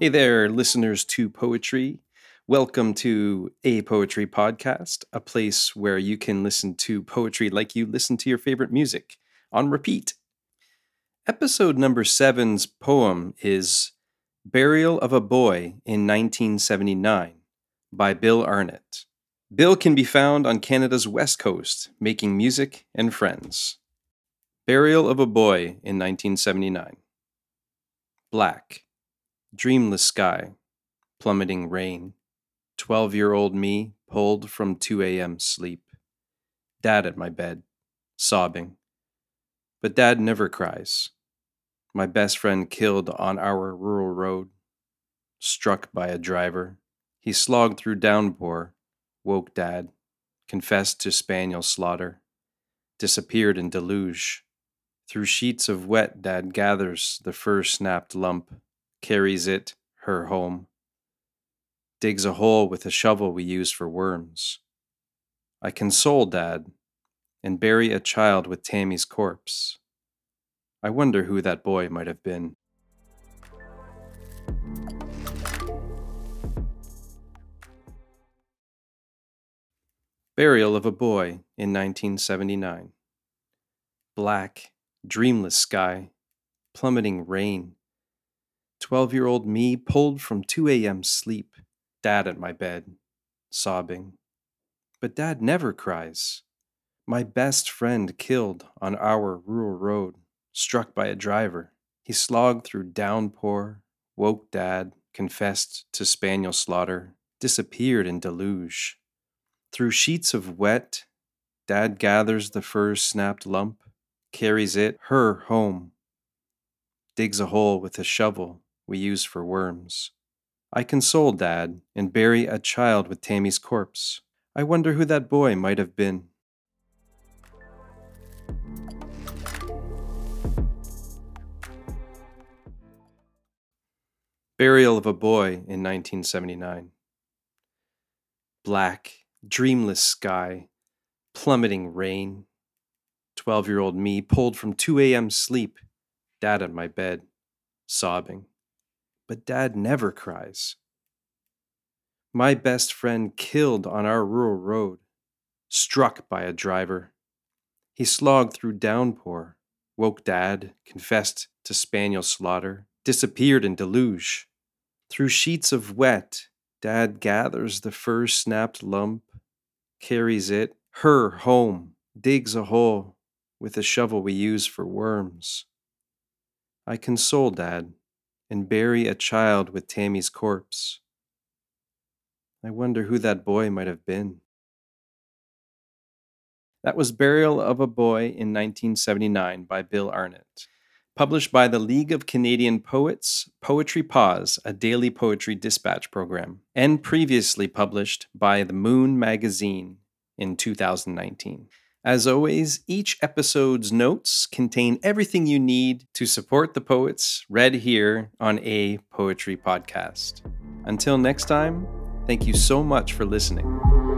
Hey there, listeners to poetry. Welcome to A Poetry Podcast, a place where you can listen to poetry like you listen to your favorite music on repeat. Episode number seven's poem is Burial of a Boy in 1979 by Bill Arnott. Bill can be found on Canada's west coast, making music and friends. Burial of a Boy in 1979. Black. Dreamless sky, plummeting rain. 12 year old me pulled from 2 a.m. sleep. Dad at my bed, sobbing. But dad never cries. My best friend killed on our rural road, struck by a driver. He slogged through downpour, woke dad, confessed to spaniel slaughter, disappeared in deluge. Through sheets of wet, dad gathers the fur snapped lump carries it, her home, digs a hole with a shovel we use for worms. I console Dad and bury a child with Tammy's corpse. I wonder who that boy might have been. Burial of a Boy in 1979. Black, dreamless sky, plummeting rain 12 year old me pulled from 2 a.m. sleep, dad at my bed, sobbing. But dad never cries. My best friend killed on our rural road, struck by a driver. He slogged through downpour, woke dad, confessed to spaniel slaughter, disappeared in deluge. Through sheets of wet, dad gathers the fur snapped lump, carries it, her, home, digs a hole with a shovel, we use for worms. I console Dad and bury a child with Tammy's corpse. I wonder who that boy might have been. Burial of a Boy in 1979. Black, dreamless sky, plummeting rain. 12 year old me pulled from 2 a.m. sleep, dad at my bed, sobbing but dad never cries. My best friend killed on our rural road, struck by a driver. He slogged through downpour, woke dad, confessed to spaniel slaughter, disappeared in deluge. Through sheets of wet, dad gathers the fur snapped lump, carries it, her, home, digs a hole with a shovel we use for worms. I console dad and bury a child with Tammy's corpse. I wonder who that boy might have been. That was Burial of a Boy in 1979 by Bill Arnott. Published by the League of Canadian Poets, Poetry Pause, a daily poetry dispatch program, and previously published by The Moon magazine in 2019. As always, each episode's notes contain everything you need to support the poets read here on A Poetry Podcast. Until next time, thank you so much for listening.